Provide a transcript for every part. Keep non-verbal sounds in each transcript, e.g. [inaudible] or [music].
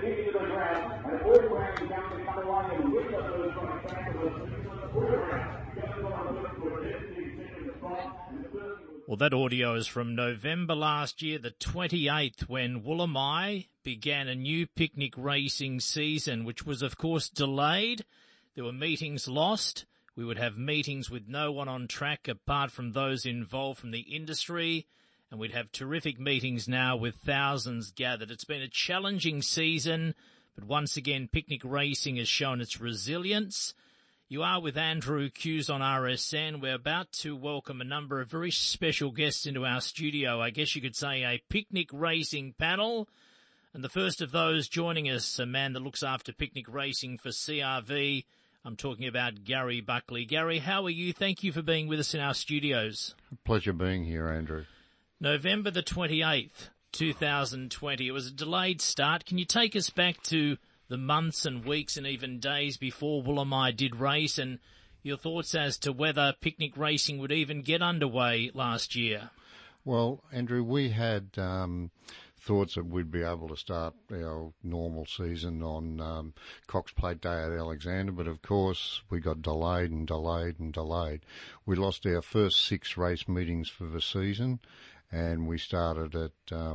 the ground, and down the line and us those Well, that audio is from November last year, the 28th, when Woolamai began a new picnic racing season, which was of course delayed. There were meetings lost. We would have meetings with no one on track apart from those involved from the industry. And we'd have terrific meetings now with thousands gathered. It's been a challenging season, but once again, picnic racing has shown its resilience. You are with Andrew Hughes on RSN. We're about to welcome a number of very special guests into our studio. I guess you could say a picnic racing panel. And the first of those joining us, a man that looks after picnic racing for CRV. I'm talking about Gary Buckley. Gary, how are you? Thank you for being with us in our studios. Pleasure being here, Andrew. November the 28th, 2020. It was a delayed start. Can you take us back to the months and weeks and even days before Woolamai did race and your thoughts as to whether picnic racing would even get underway last year? Well, Andrew, we had um, thoughts that we'd be able to start our normal season on um, Cox Plate Day at Alexandra, but of course we got delayed and delayed and delayed. We lost our first six race meetings for the season, and we started at uh,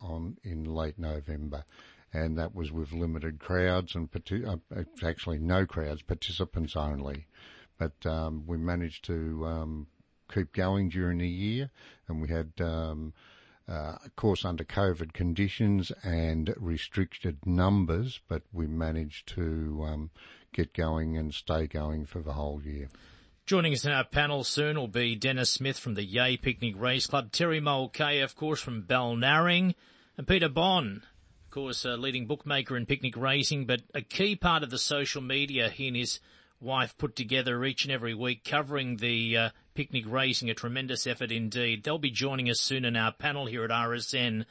on in late November and that was with limited crowds and uh, actually no crowds, participants only. But um, we managed to um, keep going during the year, and we had. Um, uh, of course, under COVID conditions and restricted numbers, but we managed to um, get going and stay going for the whole year. Joining us in our panel soon will be Dennis Smith from the Yea Picnic Race Club, Terry Mulcahy, of course, from Balnarring, and Peter Bond, of course, a leading bookmaker in picnic racing, but a key part of the social media he and his wife put together each and every week covering the uh, picnic racing, a tremendous effort indeed. They'll be joining us soon in our panel here at RSN.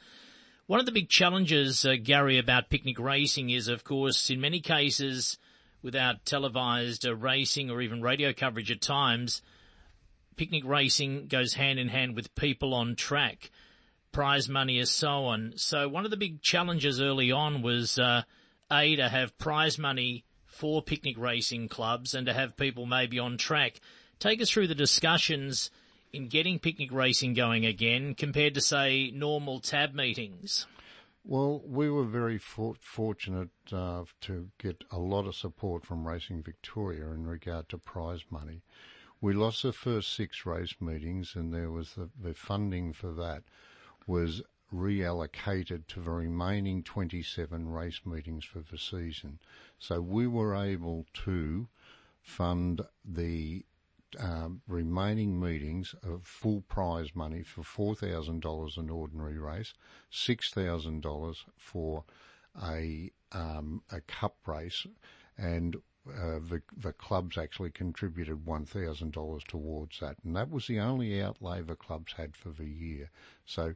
One of the big challenges, uh, Gary, about picnic racing is, of course, in many cases, without televised uh, racing or even radio coverage at times, picnic racing goes hand in hand with people on track prize money and so on. So one of the big challenges early on was, uh, A, to have prize money for picnic racing clubs and to have people maybe on track. Take us through the discussions in getting picnic racing going again compared to say normal tab meetings. Well, we were very for- fortunate uh, to get a lot of support from Racing Victoria in regard to prize money. We lost the first six race meetings, and there was the, the funding for that was reallocated to the remaining 27 race meetings for the season. So we were able to fund the um, remaining meetings of full prize money for $4,000 an ordinary race, $6,000 for a, um, a cup race, and uh, the, the clubs actually contributed $1,000 towards that. And that was the only outlay the clubs had for the year. So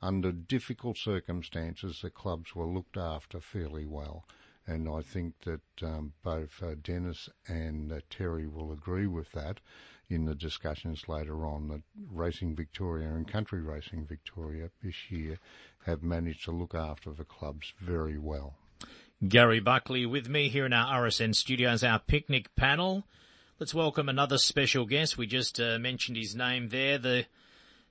under difficult circumstances, the clubs were looked after fairly well. And I think that um, both uh, Dennis and uh, Terry will agree with that in the discussions later on that Racing Victoria and Country Racing Victoria this year have managed to look after the clubs very well. Gary Buckley with me here in our RSN studios, our picnic panel. Let's welcome another special guest. We just uh, mentioned his name there, the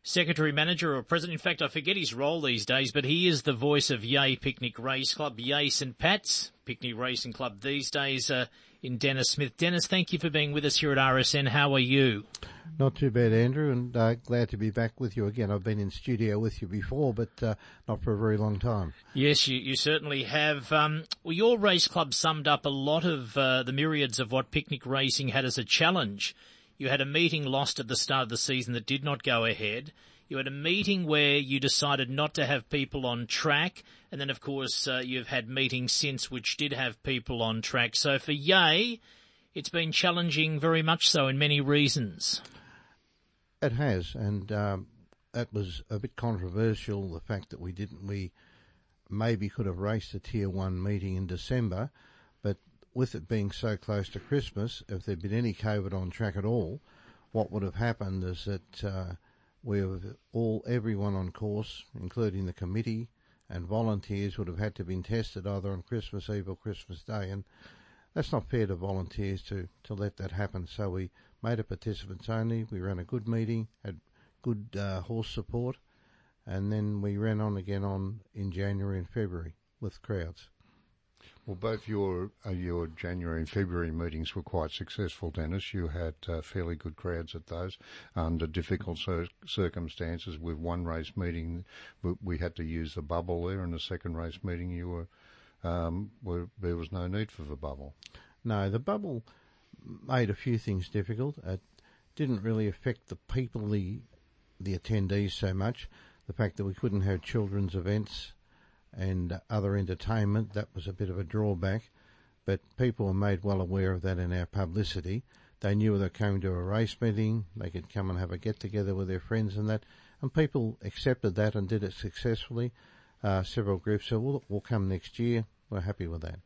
secretary manager or president. In fact, I forget his role these days, but he is the voice of Yea Picnic Race Club, Yea St. Pat's Picnic Racing Club these days uh, in Dennis Smith. Dennis, thank you for being with us here at RSN. How are you? Not too bad, Andrew, and uh, glad to be back with you again. I've been in studio with you before, but uh, not for a very long time. Yes, you, you certainly have. Um, well, your race club summed up a lot of uh, the myriads of what picnic racing had as a challenge. You had a meeting lost at the start of the season that did not go ahead. You had a meeting where you decided not to have people on track. And then, of course, uh, you've had meetings since which did have people on track. So for Yea, it's been challenging very much so in many reasons. It has, and um, that was a bit controversial. The fact that we didn't, we maybe could have raced a tier one meeting in December, but with it being so close to Christmas, if there'd been any COVID on track at all, what would have happened is that uh, we have all everyone on course, including the committee and volunteers would have had to been tested either on Christmas Eve or Christmas Day, and that's not fair to volunteers to, to let that happen. So we made it participants only. We ran a good meeting, had good uh, horse support, and then we ran on again on in January and February with crowds. Well, both your uh, your January and February meetings were quite successful, Dennis. You had uh, fairly good crowds at those under difficult cir- circumstances. With one race meeting, we, had to use the bubble there, and the second race meeting, you were, um, were there was no need for the bubble. No, the bubble made a few things difficult. It didn't really affect the people, the the attendees so much. The fact that we couldn't have children's events and other entertainment. That was a bit of a drawback, but people were made well aware of that in our publicity. They knew they coming to a race meeting, they could come and have a get together with their friends and that, and people accepted that and did it successfully. Uh, several groups said, well, we'll come next year. We're happy with that.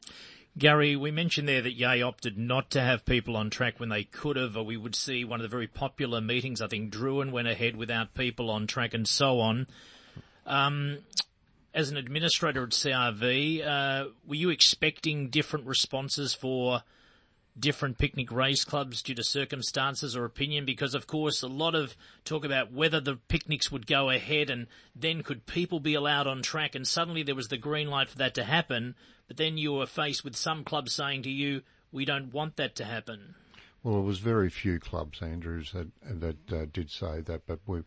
Gary, we mentioned there that Yea opted not to have people on track when they could have, we would see one of the very popular meetings. I think Drouin went ahead without people on track and so on. Um, as an administrator at CRV, uh, were you expecting different responses for different picnic race clubs due to circumstances or opinion? Because of course, a lot of talk about whether the picnics would go ahead and then could people be allowed on track and suddenly there was the green light for that to happen. But then you were faced with some clubs saying to you, we don't want that to happen. Well, it was very few clubs, Andrews, that that uh, did say that, but we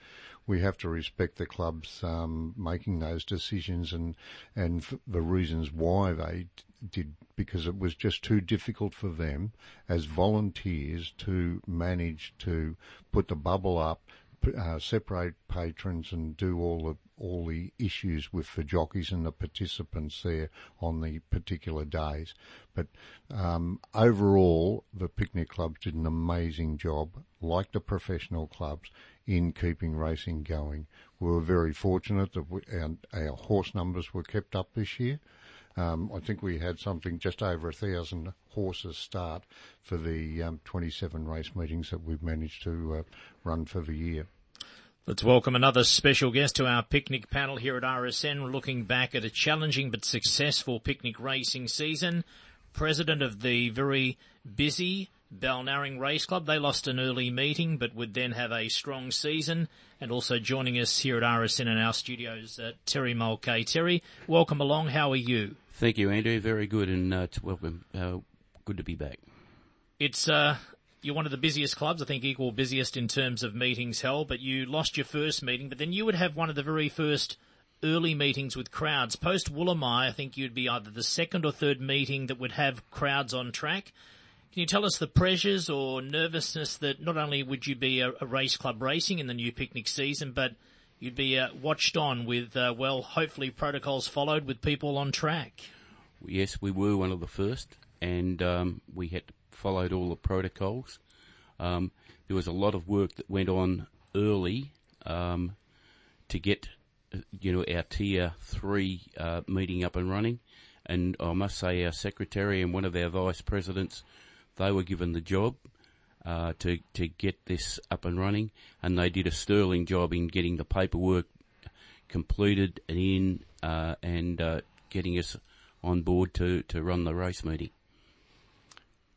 we have to respect the clubs um, making those decisions and and the reasons why they did because it was just too difficult for them as volunteers to manage to put the bubble up, uh, separate patrons, and do all the all the issues with the jockeys and the participants there on the particular days. But um, overall, the picnic clubs did an amazing job, like the professional clubs, in keeping racing going. We were very fortunate that we, our, our, horse numbers were kept up this year. Um, I think we had something just over a thousand horses start for the um, 27 race meetings that we've managed to uh, run for the year. Let's welcome another special guest to our picnic panel here at RSN, looking back at a challenging but successful picnic racing season. President of the very busy Balnarring Race Club. They lost an early meeting, but would then have a strong season. And also joining us here at RSN in our studios, uh, Terry Mulcahy. Terry, welcome along. How are you? Thank you, Andrew. Very good, and uh, welcome. Uh, good to be back. It's uh, you're one of the busiest clubs, I think equal busiest in terms of meetings held, but you lost your first meeting, but then you would have one of the very first early meetings with crowds. Post Woolamai, I think you'd be either the second or third meeting that would have crowds on track. Can you tell us the pressures or nervousness that not only would you be a, a race club racing in the new picnic season, but you'd be uh, watched on with, uh, well, hopefully protocols followed with people on track? Yes, we were one of the first, and um, we had to followed all the protocols. Um, there was a lot of work that went on early um, to get, you know, our tier three uh, meeting up and running. And I must say, our secretary and one of our vice presidents, they were given the job uh, to to get this up and running, and they did a sterling job in getting the paperwork completed and in uh, and uh, getting us on board to, to run the race meeting.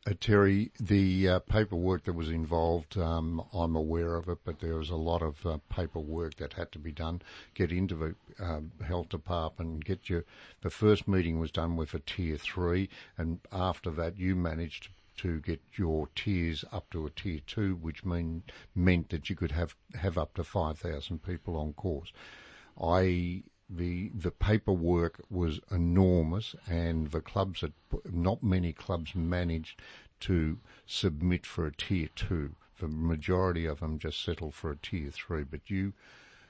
Uh, Terry, the uh, paperwork that was involved, um, I'm aware of it, but there was a lot of uh, paperwork that had to be done. Get into the um, health department, get your. The first meeting was done with a tier three, and after that, you managed to get your tiers up to a tier two, which mean meant that you could have have up to five thousand people on course. I the the paperwork was enormous, and the clubs had not many clubs managed to submit for a tier two. The majority of them just settled for a tier three. But you,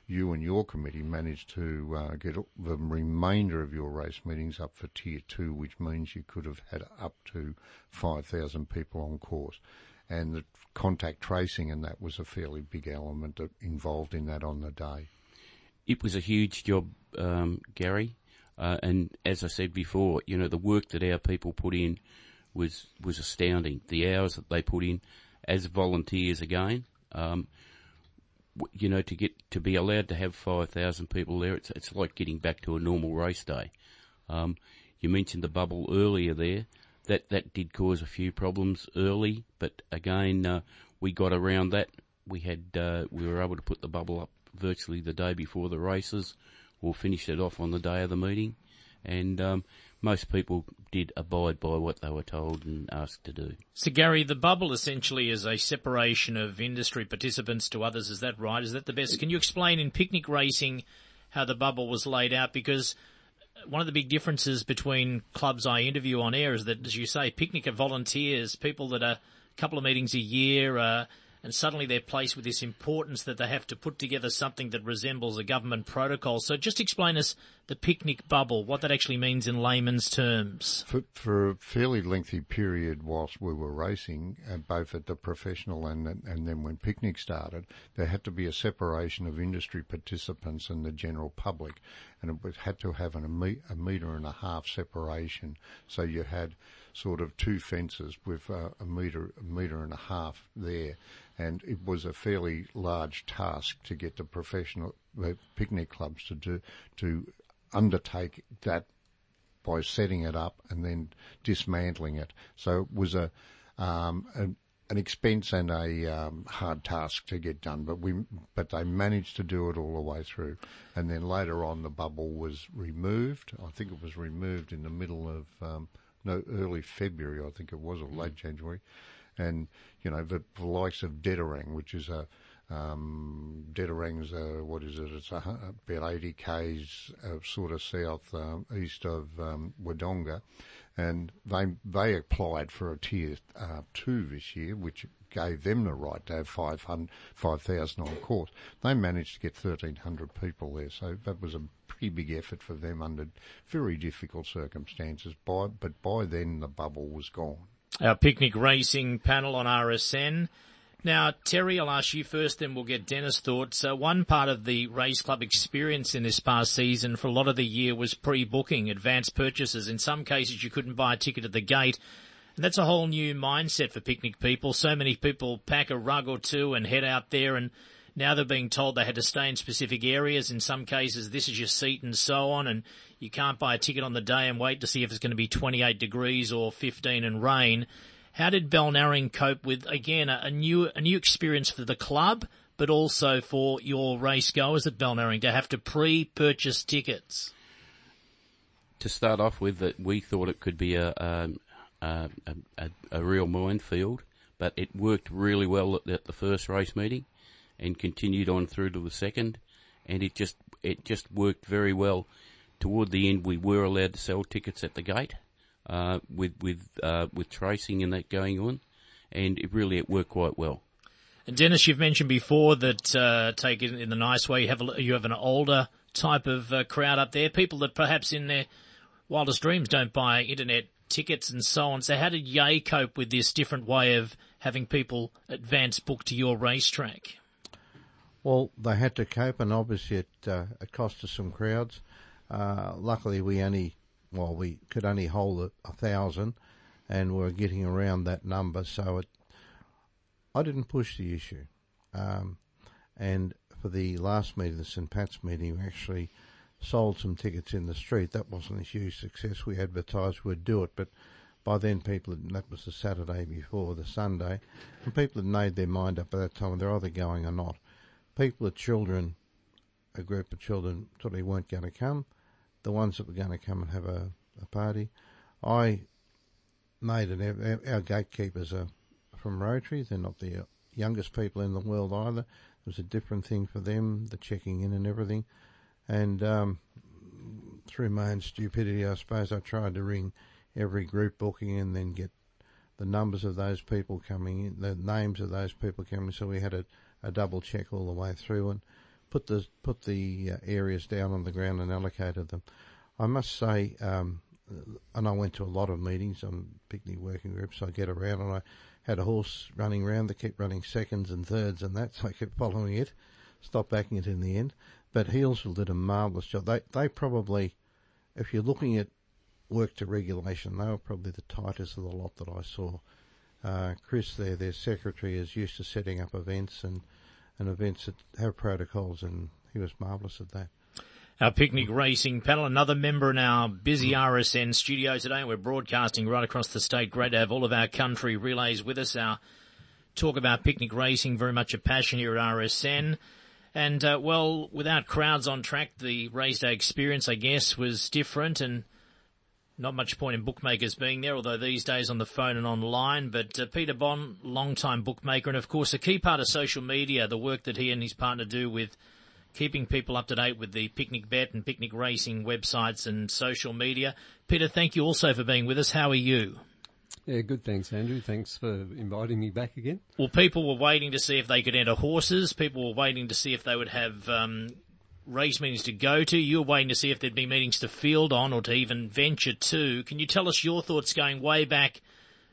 you and your committee managed to uh, get the remainder of your race meetings up for tier two, which means you could have had up to five thousand people on course. And the contact tracing and that was a fairly big element involved in that on the day it was a huge job, um, Gary. Uh, and as I said before, you know, the work that our people put in was, was astounding. The hours that they put in as volunteers again. Um, you know, to get to be allowed to have five thousand people there, it's it's like getting back to a normal race day. Um, you mentioned the bubble earlier there. That that did cause a few problems early, but again, uh, we got around that. We had uh, we were able to put the bubble up virtually the day before the races, or finished it off on the day of the meeting, and um, most people did abide by what they were told and asked to do. So Gary, the bubble essentially is a separation of industry participants to others. Is that right? Is that the best? Can you explain in picnic racing how the bubble was laid out? Because one of the big differences between clubs I interview on air is that, as you say, picnic are volunteers, people that are a couple of meetings a year, uh, and suddenly they're placed with this importance that they have to put together something that resembles a government protocol. So just explain us the picnic bubble, what that actually means in layman's terms. For, for a fairly lengthy period whilst we were racing, uh, both at the professional and and then when picnic started, there had to be a separation of industry participants and the general public, and it had to have an, a, metre and a half separation. So you had sort of two fences with uh, a metre, a metre and a half there, and it was a fairly large task to get the professional picnic clubs to do to undertake that by setting it up and then dismantling it. So it was a, um, an, an expense and a um, hard task to get done, but we but they managed to do it all the way through. And then later on, the bubble was removed. I think it was removed in the middle of um, no early February, I think it was, or late January. And you know the, the likes of Dederang, which is a um, Dederang's, uh, what is it? It's a, about 80 k's uh, sort of south um, east of um, Wodonga, and they they applied for a tier uh, two this year, which gave them the right to have 500 5,000 on court. They managed to get 1,300 people there, so that was a pretty big effort for them under very difficult circumstances. By but by then the bubble was gone. Our picnic racing panel on RSN. Now, Terry, I'll ask you first, then we'll get Dennis' thoughts. Uh, one part of the race club experience in this past season for a lot of the year was pre-booking, advanced purchases. In some cases, you couldn't buy a ticket at the gate. And that's a whole new mindset for picnic people. So many people pack a rug or two and head out there and now they're being told they had to stay in specific areas. In some cases, this is your seat and so on. And you can't buy a ticket on the day and wait to see if it's going to be 28 degrees or 15 and rain. How did Balnarring cope with, again, a, new, a new experience for the club, but also for your race goers at Balnarring to have to pre-purchase tickets? To start off with, that we thought it could be a, um, a, a, a, real minefield, but it worked really well at, at the first race meeting, and continued on through to the second, and it just it just worked very well. Toward the end, we were allowed to sell tickets at the gate, uh, with with uh, with tracing and that going on, and it really it worked quite well. And Dennis, you've mentioned before that, uh, take it in the nice way, you have, a, you have an older type of uh, crowd up there, people that perhaps in their wildest dreams don't buy internet tickets and so on. So how did Yea cope with this different way of having people advance book to your racetrack? Well, they had to cope, and obviously it, uh, it cost us some crowds. Uh, luckily, we only, well, we could only hold a, a thousand, and we are getting around that number. So it, I didn't push the issue. Um, and for the last meeting, the St Pat's meeting, we actually sold some tickets in the street. That wasn't a huge success. We advertised we'd do it, but by then people, had, that was the Saturday before the Sunday, and people had made their mind up by that time. They're either going or not people with children, a group of children, they weren't going to come. The ones that were going to come and have a, a party, I made an. Our gatekeepers are from Rotary. They're not the youngest people in the world either. It was a different thing for them, the checking in and everything. And um, through my own stupidity, I suppose, I tried to ring every group booking and then get the numbers of those people coming in, the names of those people coming. So we had a a double check all the way through and put the put the uh, areas down on the ground and allocated them. I must say, um, and I went to a lot of meetings on picnic working groups. I get around and I had a horse running around that kept running seconds and thirds and that, so I kept following it, stopped backing it in the end. But Healesville did a marvellous job. They they probably, if you're looking at work to regulation, they were probably the tightest of the lot that I saw. Uh, Chris there, their secretary, is used to setting up events and and events that have protocols, and he was marvellous at that. Our picnic racing panel, another member in our busy RSN studio today. We're broadcasting right across the state. Great to have all of our country relays with us. Our talk about picnic racing, very much a passion here at RSN. And, uh, well, without crowds on track, the race day experience, I guess, was different and not much point in bookmakers being there, although these days on the phone and online. But uh, Peter Bond, long-time bookmaker, and of course a key part of social media, the work that he and his partner do with keeping people up to date with the Picnic Bet and Picnic Racing websites and social media. Peter, thank you also for being with us. How are you? Yeah, good. Thanks, Andrew. Thanks for inviting me back again. Well, people were waiting to see if they could enter horses. People were waiting to see if they would have um, race meetings to go to. You were waiting to see if there'd be meetings to field on or to even venture to. Can you tell us your thoughts going way back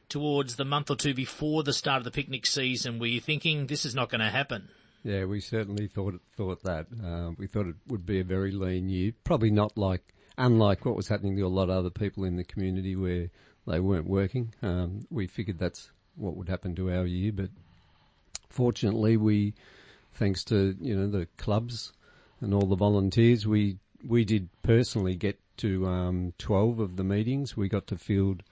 towards the month or two before the start of the picnic season? Were you thinking this is not going to happen? Yeah, we certainly thought thought that. Uh, we thought it would be a very lean year. Probably not like unlike what was happening to a lot of other people in the community where they weren't working. Um, we figured that's what would happen to our year, but fortunately, we, thanks to you know the clubs and all the volunteers, we we did personally get to um, twelve of the meetings. We got to field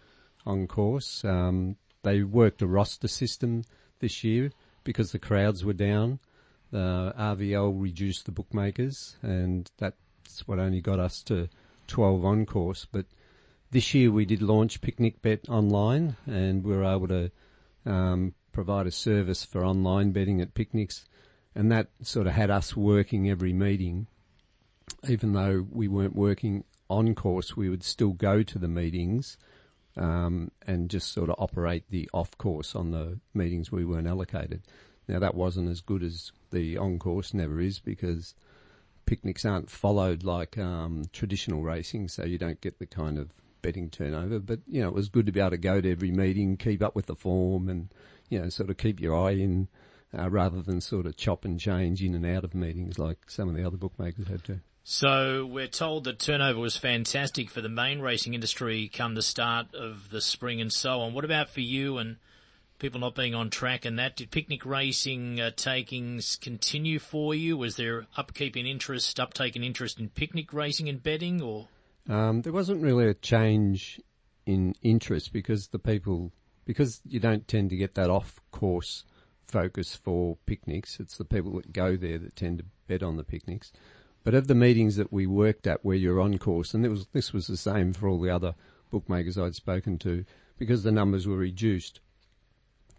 on course. Um, they worked a roster system this year because the crowds were down. The RVL reduced the bookmakers, and that's what only got us to 12 on course. But this year we did launch Picnic Bet online, and we were able to um, provide a service for online betting at picnics, and that sort of had us working every meeting. Even though we weren't working on course, we would still go to the meetings um, and just sort of operate the off course on the meetings we weren't allocated. Now that wasn't as good as the on course never is because picnics aren't followed like um, traditional racing, so you don't get the kind of betting turnover. But you know, it was good to be able to go to every meeting, keep up with the form, and you know, sort of keep your eye in. Uh, rather than sort of chop and change in and out of meetings like some of the other bookmakers had to. So we're told that turnover was fantastic for the main racing industry come the start of the spring and so on. What about for you and people not being on track and that. Did picnic racing uh, takings continue for you? Was there upkeep in interest, uptake in interest in picnic racing and betting or? Um, there wasn't really a change in interest because the people, because you don't tend to get that off course focus for picnics. It's the people that go there that tend to bet on the picnics. But of the meetings that we worked at where you're on course, and it was, this was the same for all the other bookmakers I'd spoken to, because the numbers were reduced,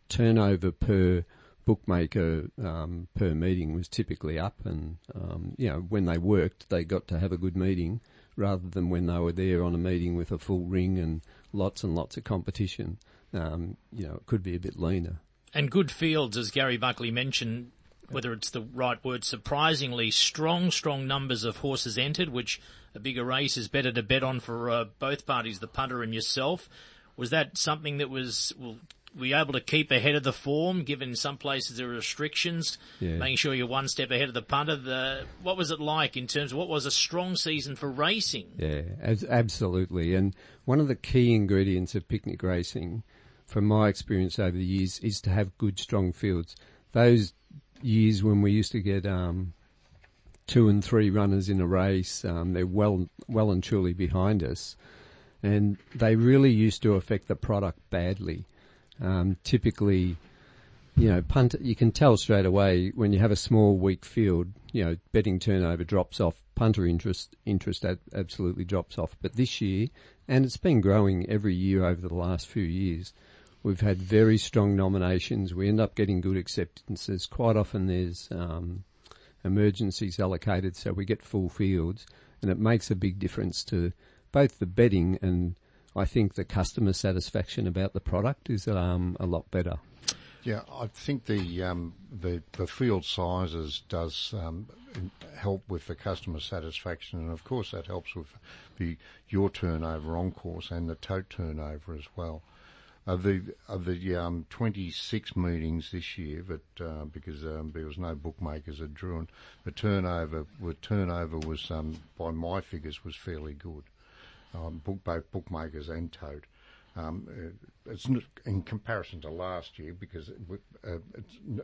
turnover per bookmaker um, per meeting was typically up, and um, you know when they worked, they got to have a good meeting rather than when they were there on a meeting with a full ring and lots and lots of competition. Um, you know, it could be a bit leaner. And good fields, as Gary Buckley mentioned, whether it's the right word, surprisingly strong, strong numbers of horses entered, which a bigger race is better to bet on for uh, both parties, the punter and yourself. Was that something that was well, were you able to keep ahead of the form, given some places there are restrictions, Yeah. making sure you're one step ahead of the punter? The, what was it like in terms of what was a strong season for racing? Yeah, as, absolutely. And one of the key ingredients of picnic racing, from my experience over the years, is to have good, strong fields. Those years when we used to get um, two and three runners in a race, um, they're well, well and truly behind us, and they really used to affect the product badly. Um, typically, you know, punt, you can tell straight away when you have a small, weak field, you know, betting turnover drops off, punter interest, interest ab- absolutely drops off. But this year, and it's been growing every year over the last few years, we've had very strong nominations. We end up getting good acceptances. Quite often there's, um, emergencies allocated so we get full fields and it makes a big difference to both the betting and I think the customer satisfaction about the product is um, a lot better. Yeah, I think the um, the the field sizes does um, help with the customer satisfaction, and of course that helps with the your turnover on course and the tote turnover as well. Of the of the um, 26 meetings this year, but uh, because um, there was no bookmakers at Drouin, the turnover the turnover was um, by my figures was fairly good. Um, book, both bookmakers and tote. Um, uh, it's not in comparison to last year because it, uh, it's n-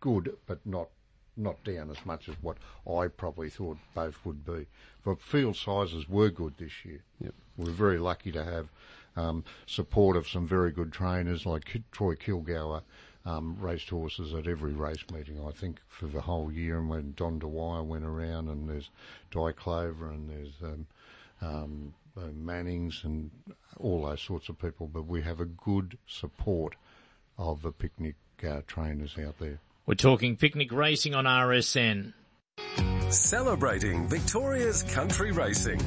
good, but not not down as much as what I probably thought both would be. But field sizes were good this year. Yep. We're very lucky to have um, support of some very good trainers like Troy Kilgour. Um, raced horses at every race meeting, I think, for the whole year. And when Don Dwyer went around, and there's Di Clover, and there's um, um, uh, Mannings, and all those sorts of people. But we have a good support of the picnic uh, trainers out there. We're talking picnic racing on RSN. Celebrating Victoria's country racing.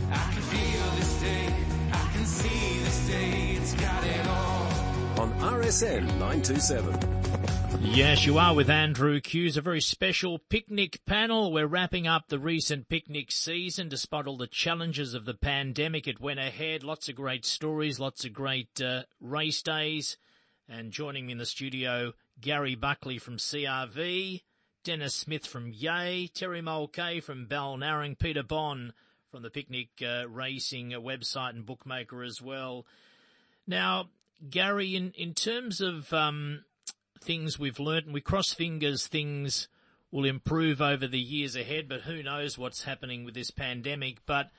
RSN 927. Yes, you are with Andrew Hughes, a very special picnic panel. We're wrapping up the recent picnic season. Despite all the challenges of the pandemic, it went ahead. Lots of great stories, lots of great uh, race days. And joining me in the studio, Gary Buckley from CRV, Dennis Smith from Yea, Terry Mulcahy from Balnarring, Peter Bond from the Picnic uh, Racing website and bookmaker as well. Now, Gary, in, in terms of um, things we've learnt, and we cross fingers things will improve over the years ahead, but who knows what's happening with this pandemic. But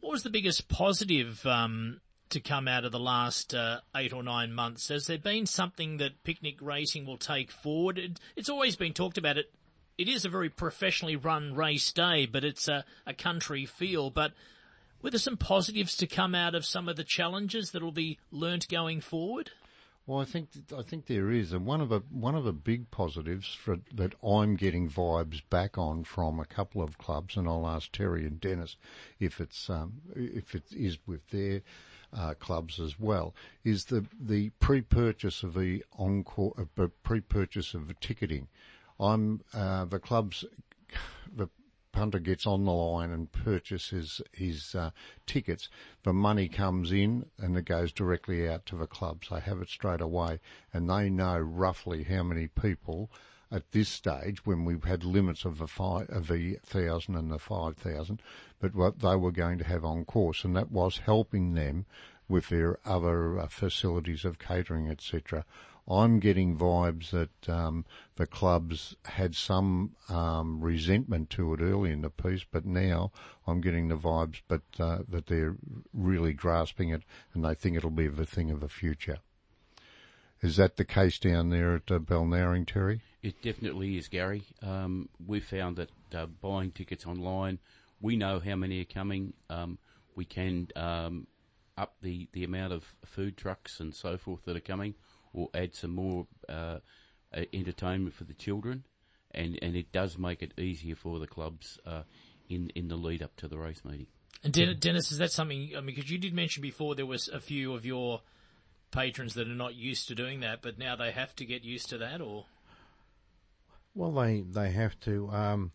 what was the biggest positive um, to come out of the last uh, eight or nine months? Has there been something that picnic racing will take forward? It, it's always been talked about. It it is a very professionally run race day, but it's a, a country feel. But were there some positives to come out of some of the challenges that will be learnt going forward? Well, I think I think there is, and one of the one of the big positives for, that I'm getting vibes back on from a couple of clubs, and I'll ask Terry and Dennis if it's um, if it is with their uh, clubs as well, is the the pre-purchase of the encore, uh, pre-purchase of the ticketing. I'm uh, the clubs, the punter gets on the line and purchases his uh, tickets, the money comes in and it goes directly out to the clubs. They have it straight away, and they know roughly how many people at this stage, when we've had limits of the five, of the thousand and the five thousand, but what they were going to have on course, and that was helping them with their other uh, facilities of catering, etc. I'm getting vibes that um, the clubs had some um, resentment to it early in the piece, but now I'm getting the vibes, but uh, that they're really grasping it and they think it'll be the thing of the future. Is that the case down there at uh, Balnarring, Terry? It definitely is, Gary. Um, we found that uh, buying tickets online, we know how many are coming. Um, we can um, up the, the amount of food trucks and so forth that are coming, or add some more uh, uh, entertainment for the children, and, and it does make it easier for the clubs uh, in in the lead up to the race meeting. And Den- Dennis, is that something? I mean, because you did mention before there was a few of your patrons that are not used to doing that, but now they have to get used to that, or Well, they they have to. Um,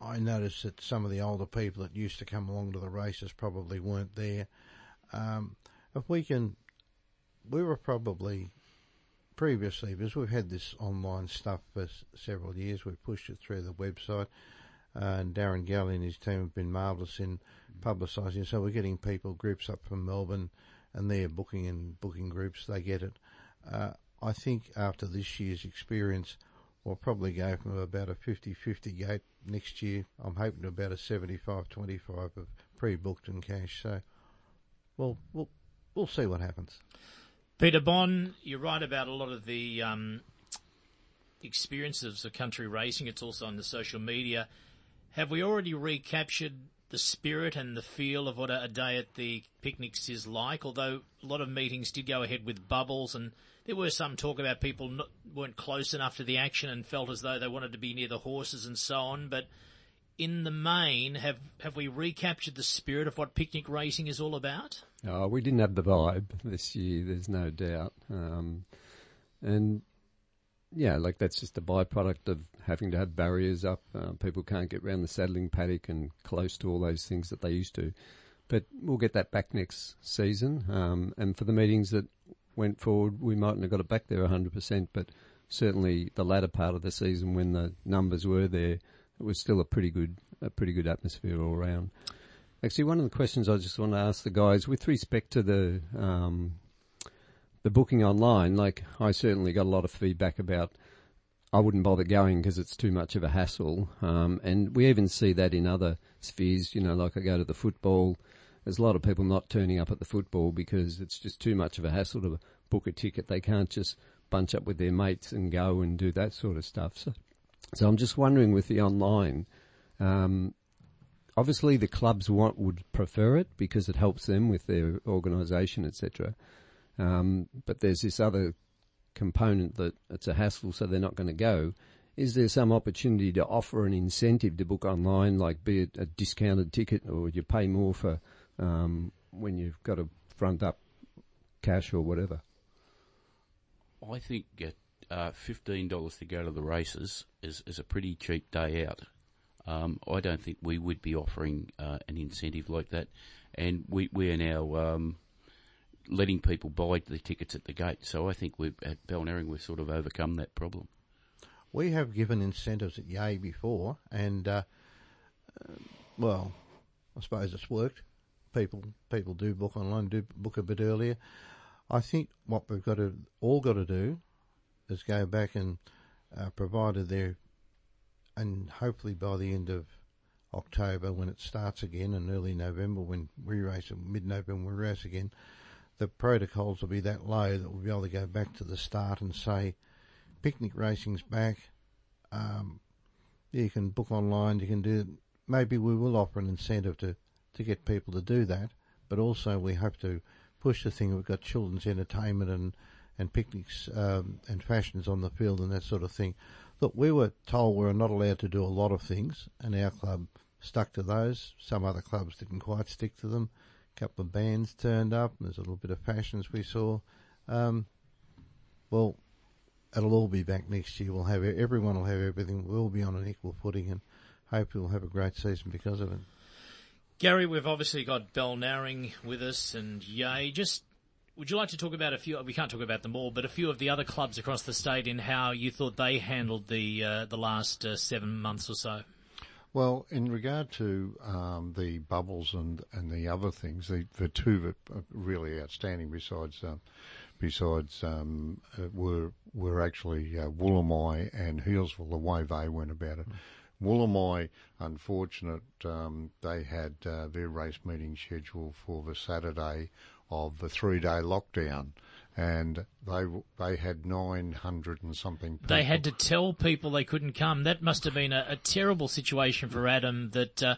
I noticed that some of the older people that used to come along to the races probably weren't there. Um, if we can, we were probably previously because we've had this online stuff for s- several years. We've pushed it through the website, uh, and Darren Galley and his team have been marvellous in publicising. So we're getting people groups up from Melbourne, and they're booking and booking groups. They get it. Uh, I think after this year's experience, we'll probably go from about a 50-50 gate next year. I'm hoping to about a 75-25 of pre-booked and cash. So, well, we'll we'll see what happens. Peter Bond, you're right about a lot of the um, experiences of country racing. It's also on the social media. Have we already recaptured the spirit and the feel of what a, day at the picnics is like? Although a lot of meetings did go ahead with bubbles, and there were some talk about people not, weren't close enough to the action and felt as though they wanted to be near the horses and so on. But in the main, have have we recaptured the spirit of what picnic racing is all about? Uh, we didn't have the vibe this year, there's no doubt. Um, and yeah, like that's just a byproduct of having to have barriers up. Uh, people can't get round the saddling paddock and close to all those things that they used to. But we'll get that back next season. Um, and for the meetings that went forward, we mightn't have got it back there 100%, but certainly the latter part of the season when the numbers were there, it was still a pretty good, a pretty good atmosphere all round. Actually, one of the questions I just want to ask the guys with respect to the um, the booking online, like I certainly got a lot of feedback about I wouldn't bother going because it's too much of a hassle. Um, and we even see that in other spheres, you know, like I go to the football. There's a lot of people not turning up at the football because it's just too much of a hassle to book a ticket. They can't just bunch up with their mates and go and do that sort of stuff. So, so I'm just wondering with the online, um, obviously the clubs want, would prefer it because it helps them with their organisation, etc. Um, but there's this other component that it's a hassle, so they're not going to go. Is there some opportunity to offer an incentive to book online, like be it a discounted ticket, or you pay more for um, when you've got to front up cash or whatever? I think at uh, fifteen dollars to go to the races is is a pretty cheap day out. Um, I don't think we would be offering uh, an incentive like that, and we we are now um, letting people buy the tickets at the gate. So I think we've at Balnarring we've sort of overcome that problem. We have given incentives at Yea before, and uh, uh, well, I suppose it's worked. People people do book online, do book a bit earlier. I think what we've got to all got to do is go back and uh, provided there, and hopefully by the end of October when it starts again, and early November when we race, and mid November we race again, the protocols will be that low that we'll be able to go back to the start and say, picnic racing's back. Um, you can book online. You can do. It. Maybe we will offer an incentive to to get people to do that, but also we hope to push the thing. We've got children's entertainment and and picnics um, and fashions on the field and that sort of thing. Look, we were told we were not allowed to do a lot of things, and our club stuck to those. Some other clubs didn't quite stick to them A couple of bands turned up. There's a little bit of fashions we saw. Um, well, it'll all be back next year. We'll have everyone will have everything. We'll be on an equal footing, and hopefully we'll have a great season because of it. Gary, we've obviously got Bell Balnarring with us and Yea. Just would you like to talk about a few? We can't talk about them all, but a few of the other clubs across the state in how you thought they handled the uh, the last uh, seven months or so. Well, in regard to um, the bubbles and, and the other things, the, the two that are really outstanding besides uh, besides um, uh, were were actually uh, Woolamai and Healesville. The way they went about it. Mm. Woolamai, unfortunate, um, they had uh, their race meeting scheduled for the Saturday of the three day lockdown and they they had 900 and something people. They had to tell people they couldn't come. That must have been a, a terrible situation for Adam that uh,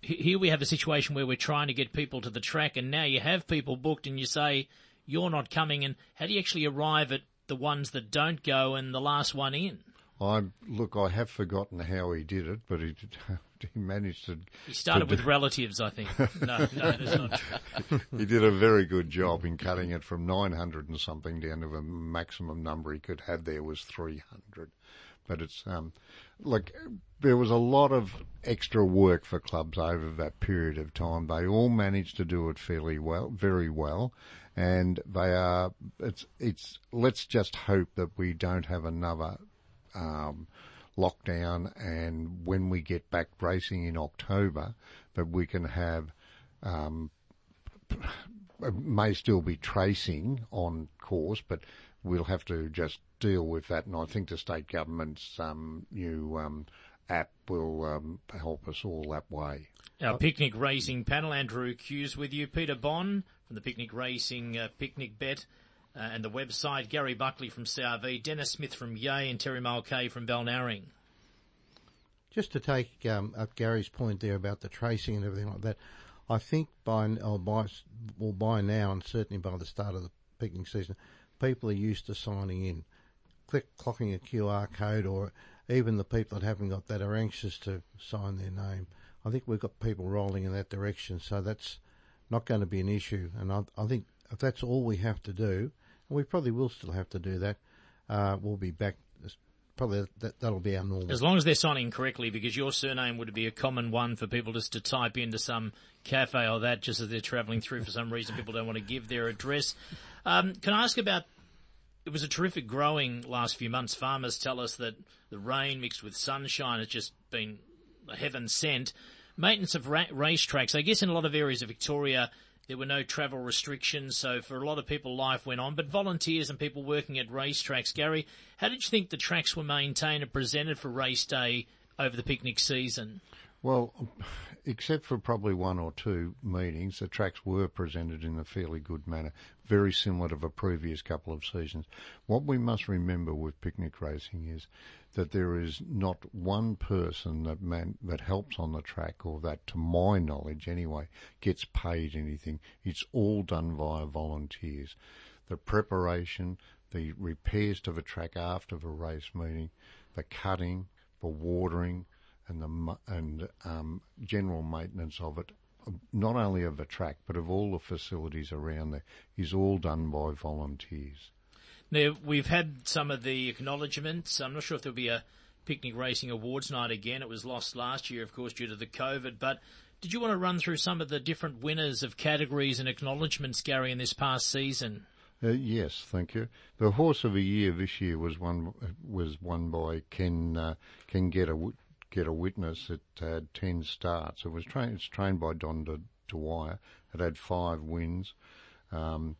here we have a situation where we're trying to get people to the track and now you have people booked and you say you're not coming and how do you actually arrive at the ones that don't go and the last one in? I look, I have forgotten how he did it, but he did, [laughs] he managed to. He started to with do, relatives, I think. [laughs] No, no, that's not true. [laughs] he did a very good job in cutting it from 900 and something down to a maximum number he could have there was 300. But it's um, like there was a lot of extra work for clubs over that period of time. They all managed to do it fairly well, very well, and they are. It's it's. Let's just hope that we don't have another um, lockdown and when we get back racing in October, that we can have, um, may still be tracing on course, but we'll have to just deal with that. And I think the state government's um, new um, app will um, help us all that way. Our picnic racing panel, Andrew Hughes with you, Peter Bond from the Picnic Racing uh, Picnic Bet uh, and the website. Gary Buckley from CRV, Dennis Smith from Yea, and Terry Mulcahy from Balnarring. Just to take um, up Gary's point there about the tracing and everything like that, I think by or by well by now and certainly by the start of the picking season, people are used to signing in, click clocking a QR code, or even the people that haven't got that are anxious to sign their name. I think we've got people rolling in that direction, so that's not going to be an issue. And I, I think if that's all we have to do, we probably will still have to do that. Uh, we'll be back. Probably that, that'll be our normal. As long as they're signing correctly, because your surname would be a common one for people just to type into some cafe or that just as they're travelling through. For some reason, people don't want to give their address. Um, can I ask about? It was a terrific growing last few months. Farmers tell us that the rain mixed with sunshine has just been heaven sent. Maintenance of ra- racetracks. I guess in a lot of areas of Victoria, There were no travel restrictions, so for a lot of people, life went on. But volunteers and people working at racetracks, Gary, how did you think the tracks were maintained and presented for race day over the picnic season? Well, except for probably one or two meetings, the tracks were presented in a fairly good manner, very similar to the previous couple of seasons. What we must remember with picnic racing is that there is not one person that man, that helps on the track, or that, to my knowledge anyway, gets paid anything. It's all done via volunteers. The preparation, the repairs to the track after the race meeting, the cutting, the watering, and the and um, general maintenance of it, not only of the track but of all the facilities around there, is all done by volunteers. Now we've had some of the acknowledgements. I'm not sure if there'll be a picnic racing awards night again. It was lost last year, of course, due to the COVID. But did you want to run through some of the different winners of categories and acknowledgements, Gary, in this past season? Uh, yes, thank you. The horse of the year this year was won was won by Ken uh, Ken Get a get a witness. It had ten starts. It was trained. It's trained by Don De, Dwyer. It had five wins, um,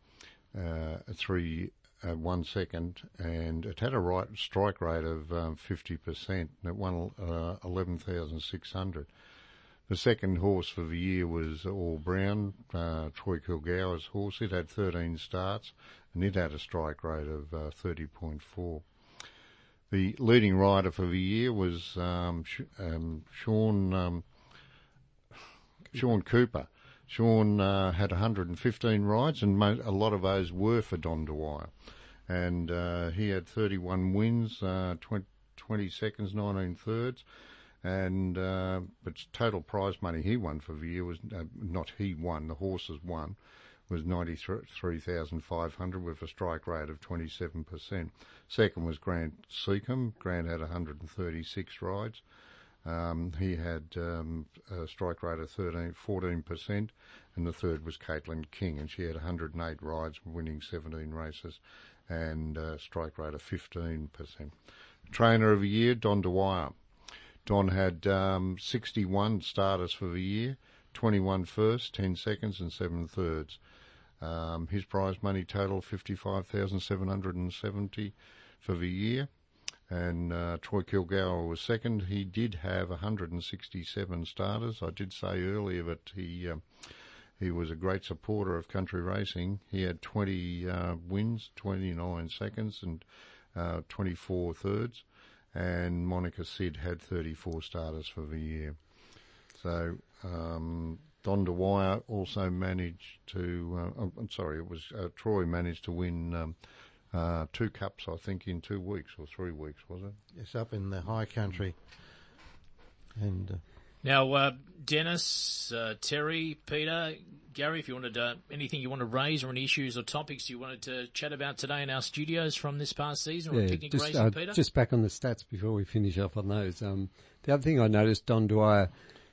uh, three uh, one second, and it had a right strike rate of um, fifty percent. It won uh, eleven thousand six hundred. The second horse for the year was All Brown, uh, Troy Kilgour's horse. It had 13 starts and it had a strike rate of uh, 30.4. The leading rider for the year was um, um, Sean um, Sean Cooper. Sean uh, had 115 rides, and a lot of those were for Don Dwyer. And uh, he had 31 wins, uh, 20, 20, seconds, 19 thirds, and uh, but total prize money he won for the year was uh, not he won, the horses won was 93,500 with a strike rate of 27%. Second was Grant Seacombe. Grant had 136 rides. Um, he had um, a strike rate of 13, 14%, and the third was Caitlin King, and she had 108 rides, winning 17 races, and a strike rate of 15%. Trainer of the year, Don Dwyer. Don had um, 61 starters for the year, 21 first, 10 seconds, and 7 thirds. Um, his prize money total 55,770 for the year. And uh, Troy Kilgour was second. He did have 167 starters. I did say earlier that he uh, he was a great supporter of country racing. He had 20 uh, wins, 29 seconds, and uh, 24 thirds. And Monica Sid had 34 starters for the year. So um, Don Dwyer also managed to, uh, oh, I'm sorry, it was uh, Troy managed to win um, uh, two cups, I think, in two weeks or three weeks, was it? It's up in the high country. And uh, now, uh, Dennis, uh, Terry, Peter, Gary, if you wanted anything you want to raise or any issues or topics you wanted to chat about today in our studios from this past season or yeah, picnic just, racing, Peter? Just back on the stats before we finish off on those. Um, the other thing I noticed, Don Dwyer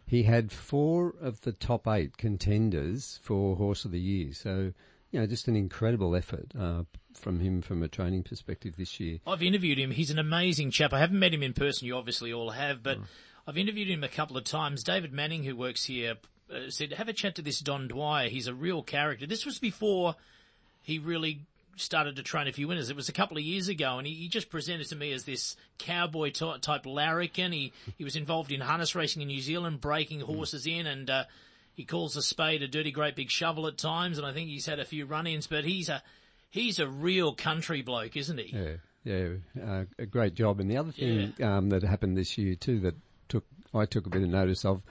he had four of the top eight contenders for Horse of the Year. So, you know, just an incredible effort uh, from him from a training perspective this year. I've interviewed him. He's an amazing chap. I haven't met him in person. You obviously all have, but mm. I've interviewed him a couple of times. David Manning, who works here, uh, said, have a chat to this Don Dwyer. He's a real character. This was before he really started to train a few winners. It was a couple of years ago, and he, he just presented to me as this cowboy t- type larrikin. He he was involved in harness racing in New Zealand, breaking horses in, and uh, he calls a spade a dirty great big shovel at times. And I think he's had a few run-ins, but he's a he's a real country bloke, isn't he? Yeah, yeah, uh, a great job. And the other thing yeah. um, that happened this year too that took I took a bit of notice of.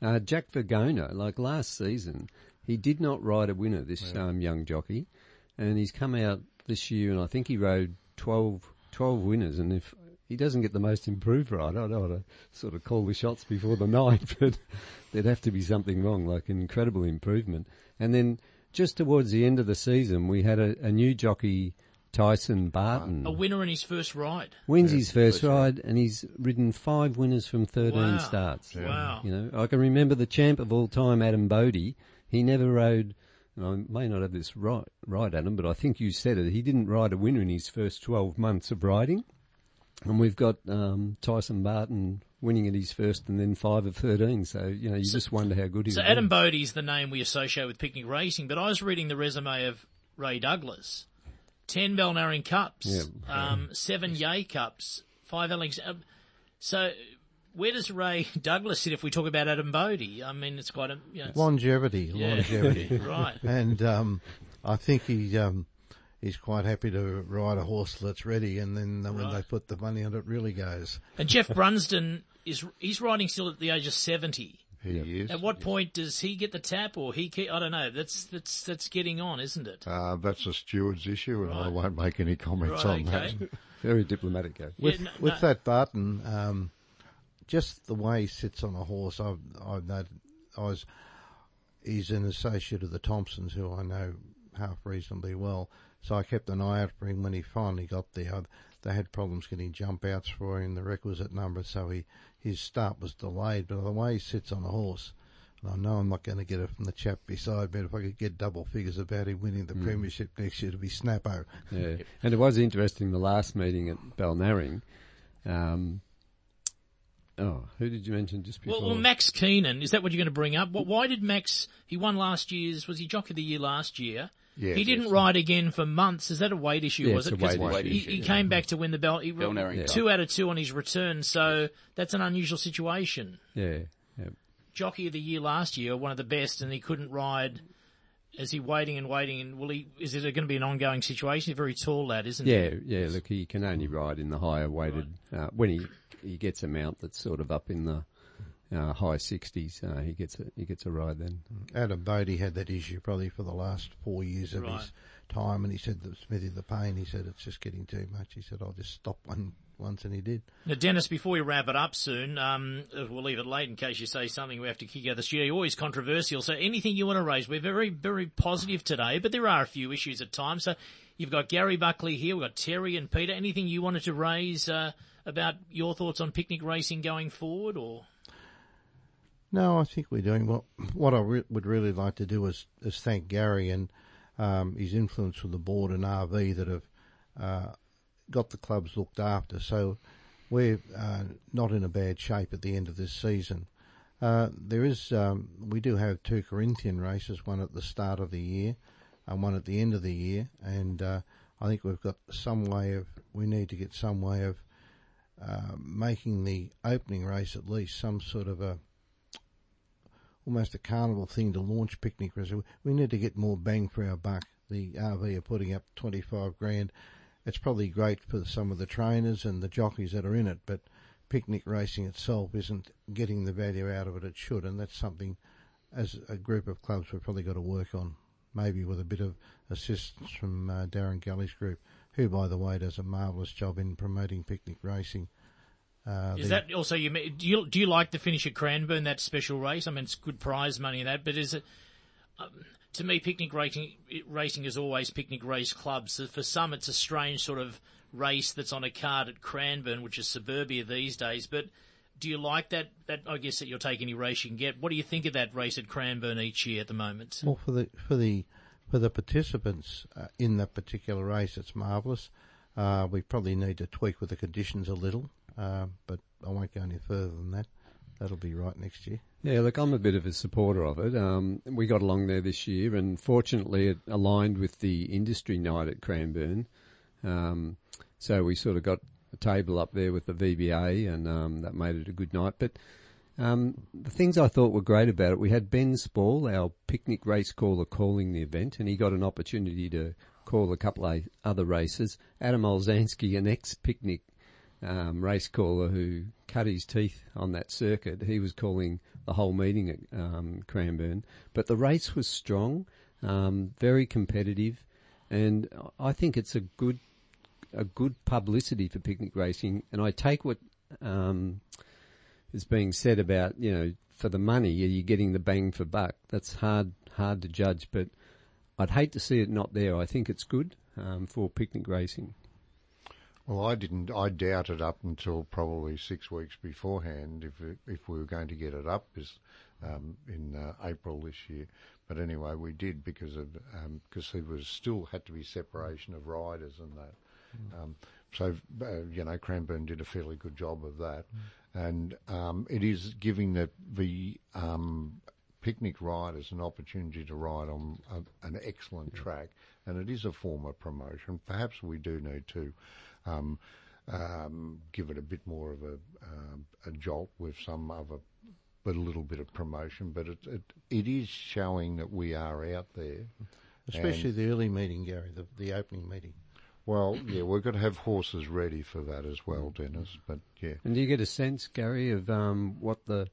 Uh, Jack Vergona, like last season, he did not ride a winner. This yeah. um, young jockey, and he's come out this year, and I think he rode 12, 12 winners. And if he doesn't get the most improved ride, I don't want to sort of call the shots before the [laughs] night, but there'd have to be something wrong, like an incredible improvement. And then just towards the end of the season, we had a, a new jockey. Tyson Barton. A winner in his first ride. Wins yeah, his first, first ride, ride, and he's ridden five winners from 13 wow. starts. Yeah. Wow. You know, I can remember the champ of all time, Adam Bodie. He never rode and I may not have this right, right, Adam, but I think you said it. He didn't ride a winner in his first 12 months of riding. And we've got um, Tyson Barton winning at his first and then five of 13. So, you know, you just wonder how good he was. So Adam Adam is the name we associate with picnic racing, but I was reading the resume of Ray Douglas. Ten Balnarring Cups, Yeah. um, seven Yea Cups, five Alex. Um, so where does Ray Douglas sit if we talk about Adam Bodie? I mean, it's quite a, you know, it's- Longevity, Yeah. longevity. [laughs] right. and um, I think he um, he's quite happy to ride a horse that's ready, and then uh, when they put the money on it, really goes. And Jeff Brunsden is, he's riding still at the age of 70. He is. At what point does he get the tap or he, ke- I don't know, that's, that's, that's getting on, isn't it? Uh, that's a steward's issue, and I won't make any comments Right, on okay. that. [laughs] Very diplomatic, Gav. Yeah, With no- with no- that Barton, um, just the way he sits on a horse, I've I've noted. I was he's an associate of the Thompsons, who I know half reasonably well. So I kept an eye out for him when he finally got there. They had problems getting jump outs for him, the requisite number, so he his start was delayed. But the way he sits on a horse, and I know I'm not going to get it from the chap beside me. but If I could get double figures about him winning the premiership next year, to be Snappo. Yeah, and it was interesting the last meeting at Balnarring. Um, oh, who did you mention just before? Well, well, Max Keenan, is that what you're going to bring up? What, why did Max, he won last year's, was he Jockey of the Year last year? Yes, he didn't yes. ride again for months. Is that a weight issue? Yeah, was it's it? a 'Cause weight he, issue, he yeah. came back to win the belt. He Balnarring Yeah. two out of two on his return, so that's an unusual situation. yeah, yeah. Jockey of the Year last year, one of the best, and he couldn't ride. Is he waiting and waiting? And will he? Is it going to be an ongoing situation? He's a very tall lad, isn't he? Yeah, yeah. Look, he can only ride in the higher weighted uh, when he he gets a mount that's sort of up in the uh, high sixties. Uh, he gets a he gets a ride then. Adam Bodie had that issue probably for the last four years of Right. his time, and he said that Smithy the pain. He said it's just getting too much. He said I'll just stop [laughs] one once, and he did. Now, Dennis, before we wrap it up soon, um, uh, we'll leave it late in case you say something we have to kick out of the studio. You're always controversial, so anything you want to raise, we're very, very positive today, but there are a few issues at times. So you've got Gary Buckley here, we've got Terry and Peter. Anything you wanted to raise uh, about your thoughts on picnic racing going forward, or No, I think we're doing what. What I re- would really like to do is is thank Gary and um, his influence with the board and RV that have uh, got the clubs looked after. So we're uh, not in a bad shape at the end of this season. Uh, there is, um, we do have two Corinthian races, one at the start of the year and one at the end of the year, and uh, I think we've got some way of, we need to get some way of uh, making the opening race at least some sort of a almost a carnival thing to launch picnic races. We need to get more bang for our buck. The RV are putting up 25 grand. It's probably great for some of the trainers and the jockeys that are in it, but picnic racing itself isn't getting the value out of it it should, and that's something as a group of clubs we've probably got to work on, maybe with a bit of assistance from uh, Darren Gully's group, who, by the way, does a marvellous job in promoting picnic racing. Uh, is that also you? Do you do you like the finish at Cranbourne that special race? I mean, it's good prize money in that, but is it? Um, to me, picnic racing racing is always picnic race clubs. So for some, it's a strange sort of race that's on a card at Cranbourne, which is suburbia these days. But do you like that? That I guess that you'll take any race you can get. What do you think of that race at Cranbourne each year at the moment? Well, for the for the for the participants uh, in that particular race, it's marvellous. Uh, we probably need to tweak with the conditions a little, uh, but I won't go any further than that. That'll be right next year. Yeah, look, I'm a bit of a supporter of it. Um, we got along there this year, and fortunately, it aligned with the industry night at Cranbourne. Um, so we sort of got a table up there with the VBA, and um, that made it a good night. But um, the things I thought were great about it, we had Ben Spall, our picnic race caller, calling the event, and he got an opportunity to call a couple of other races. Adam Olzanski, an ex-picnic um, race caller who cut his teeth on that circuit. He was calling the whole meeting at um, Cranbourne, but the race was strong, um, very competitive, and I think it's a good a good publicity for picnic racing. And I take what um, is being said about you know for the money, are you getting the bang for buck? That's hard hard to judge, but I'd hate to see it not there. I think it's good um, for picnic racing. Well, I didn't. I doubted up until probably six weeks beforehand if it, if we were going to get it up is, um, in uh, April this year. But anyway, we did because of because there was still had to be separation of riders and that. Um, so uh, you know, Cranbourne did a fairly good job of that. And um, it is giving the the um, picnic riders an opportunity to ride on a, an excellent track, and it is a form of promotion. Perhaps we do need to. Um, um, give it a bit more of a, um, a jolt with some other, but a little bit of promotion. But it, it, it is showing that we are out there. Especially the early meeting, Gary, the, the opening meeting. Well, yeah, we've got to have horses ready for that as well, Dennis. But yeah, And do you get a sense, Gary, of um, what the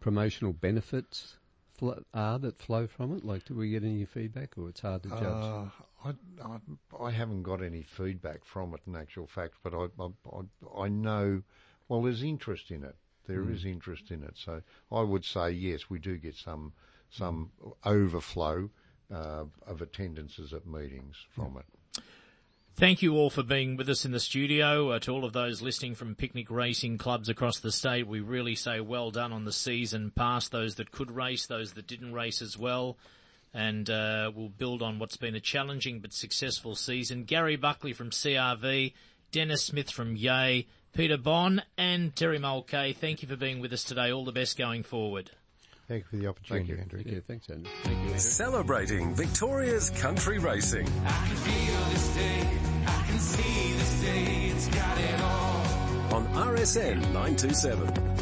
promotional benefits flo- are that flow from it? Like, do we get any feedback, or it's hard to judge? Uh, I, I, I haven't got any feedback from it in actual fact, but I, I, I, know, well, there's interest in it. There is interest in it. So I would say, yes, we do get some, some overflow uh, of attendances at meetings from it. Thank you all for being with us in the studio. Uh, to all of those listening from picnic racing clubs across the state, we really say well done on the season past. Those that could race, those that didn't race as well. And uh, we'll build on what's been a challenging but successful season. Gary Buckley from CRV, Dennis Smith from Yea, Peter Bond, and Terry Mulcahy. Thank you for being with us today. All the best going forward. Thank you for the opportunity, Thank you. Andrew. yeah, thanks, Andrew. Thank you, Andrew. Celebrating Victoria's country racing. On RSN 927.